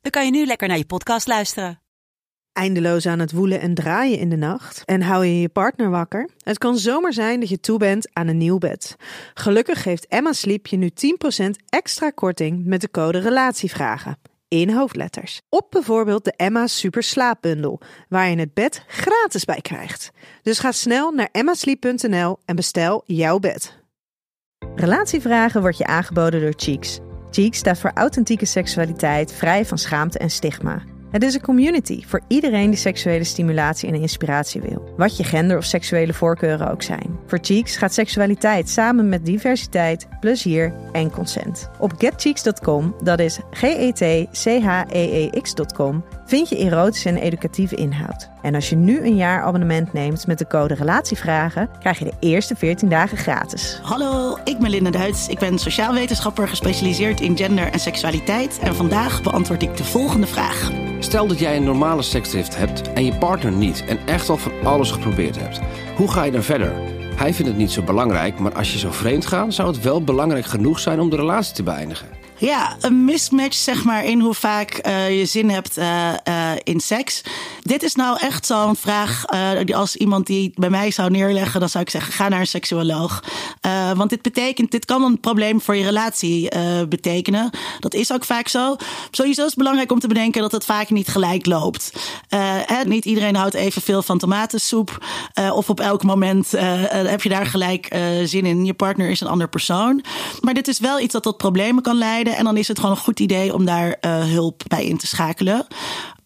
dan kan je nu lekker naar je podcast luisteren. Eindeloos aan het woelen en draaien in de nacht en hou je je partner wakker? Het kan zomaar zijn dat je toe bent aan een nieuw bed. Gelukkig geeft Emma Sleep je nu 10% extra korting met de code RELATIEVRAGEN in hoofdletters. Op bijvoorbeeld de Emma Super Slaapbundel, waar je het bed gratis bij krijgt. Dus ga snel naar emmasleep.nl en bestel jouw bed. Relatievragen wordt je aangeboden door Cheeks. Cheeks staat voor authentieke seksualiteit, vrij van schaamte en stigma. Het is een community voor iedereen die seksuele stimulatie en inspiratie wil. Wat je gender of seksuele voorkeuren ook zijn. Voor Cheeks gaat seksualiteit samen met diversiteit, plezier en consent. Op getcheeks.com, dat is G-E-T-C-H-E-E-X.com, vind je erotische en educatieve inhoud. En als je nu een jaar abonnement neemt met de code Relatievragen, krijg je de eerste 14 dagen gratis. Hallo, ik ben Linda Duits. Ik ben sociaal wetenschapper gespecialiseerd in gender en seksualiteit. En vandaag beantwoord ik de volgende vraag. Stel dat jij een normale seksdrift hebt en je partner niet en echt al van alles geprobeerd hebt. Hoe ga je dan verder? Hij vindt het niet zo belangrijk, maar als je zou vreemd gaat, zou het wel belangrijk genoeg zijn om de relatie te beëindigen. Ja, een mismatch zeg maar in hoe vaak uh, je zin hebt uh, uh, in seks. Dit is nou echt zo'n vraag die als iemand die bij mij zou neerleggen, dan zou ik zeggen: ga naar een seksuoloog. want dit betekent, dit kan een probleem voor je relatie betekenen. Dat is ook vaak zo. Sowieso is het belangrijk om te bedenken dat het vaak niet gelijk loopt. Niet iedereen houdt evenveel van tomatensoep. of op elk moment heb je daar gelijk zin in. Je partner is een ander persoon. Maar dit is wel iets dat tot problemen kan leiden. En dan is het gewoon een goed idee om daar uh, hulp bij in te schakelen.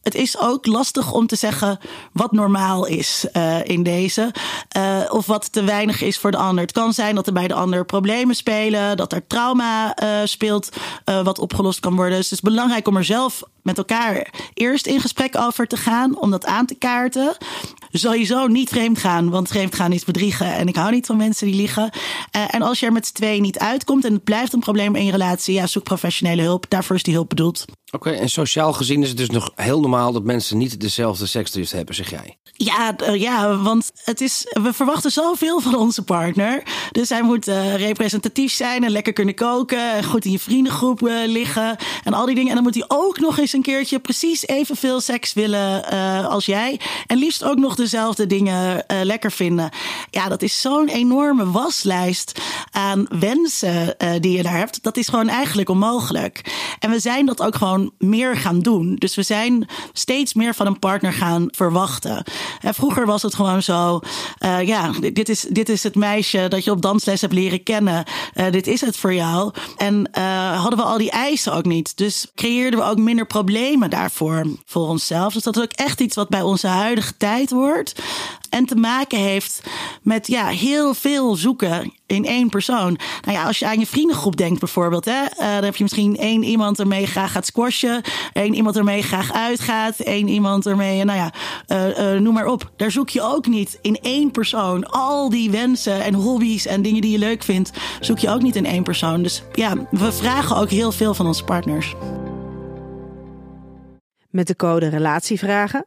Het is ook lastig om te zeggen wat normaal is uh, in deze. Uh, of wat te weinig is voor de ander. Het kan zijn dat er bij de ander problemen spelen. Dat er trauma speelt wat opgelost kan worden. Dus het is belangrijk om er zelf met elkaar eerst in gesprek over te gaan. Om dat aan te kaarten. Sowieso niet vreemd gaan. Want vreemd gaan is bedriegen. En ik hou niet van mensen die liegen. en als je er met z'n tweeën niet uitkomt. En het blijft een probleem in je relatie. Ja, zoek professionele hulp. Daarvoor is die hulp bedoeld. Oké, en sociaal gezien is het dus nog heel normaal dat mensen niet dezelfde seksdrift hebben, zeg jij? Ja, uh, ja, want het is, we verwachten zoveel van onze partner. Dus hij moet uh, representatief zijn en lekker kunnen koken. En goed in je vriendengroep uh, liggen. En al die dingen. En dan moet hij ook nog eens een keertje precies evenveel seks willen als jij. En liefst ook nog dezelfde dingen lekker vinden. Ja, dat is zo'n enorme waslijst aan wensen die je daar hebt. Dat is gewoon eigenlijk onmogelijk. En we zijn dat ook meer gaan doen. Dus we zijn steeds meer van een partner gaan verwachten. En vroeger was het gewoon zo: uh, ja, dit is, dit is het meisje dat je op dansles hebt leren kennen. Uh, dit is het voor jou. En hadden we al die eisen ook niet. Dus creëerden we ook minder problemen daarvoor voor onszelf. Dus dat is ook echt iets wat bij onze huidige tijd wordt. En te maken heeft met ja, heel veel zoeken in één persoon. Nou ja, als je aan je vriendengroep denkt bijvoorbeeld, hè, uh, dan heb je misschien één iemand ermee graag gaat squashen, één iemand ermee graag uitgaat, één iemand ermee, nou ja, uh, uh, noem maar op. Daar zoek je ook niet in één persoon al die wensen en hobby's en dingen die je leuk vindt, zoek je ook niet in één persoon. Dus ja, we vragen ook heel veel van onze partners. Met de code Relatievragen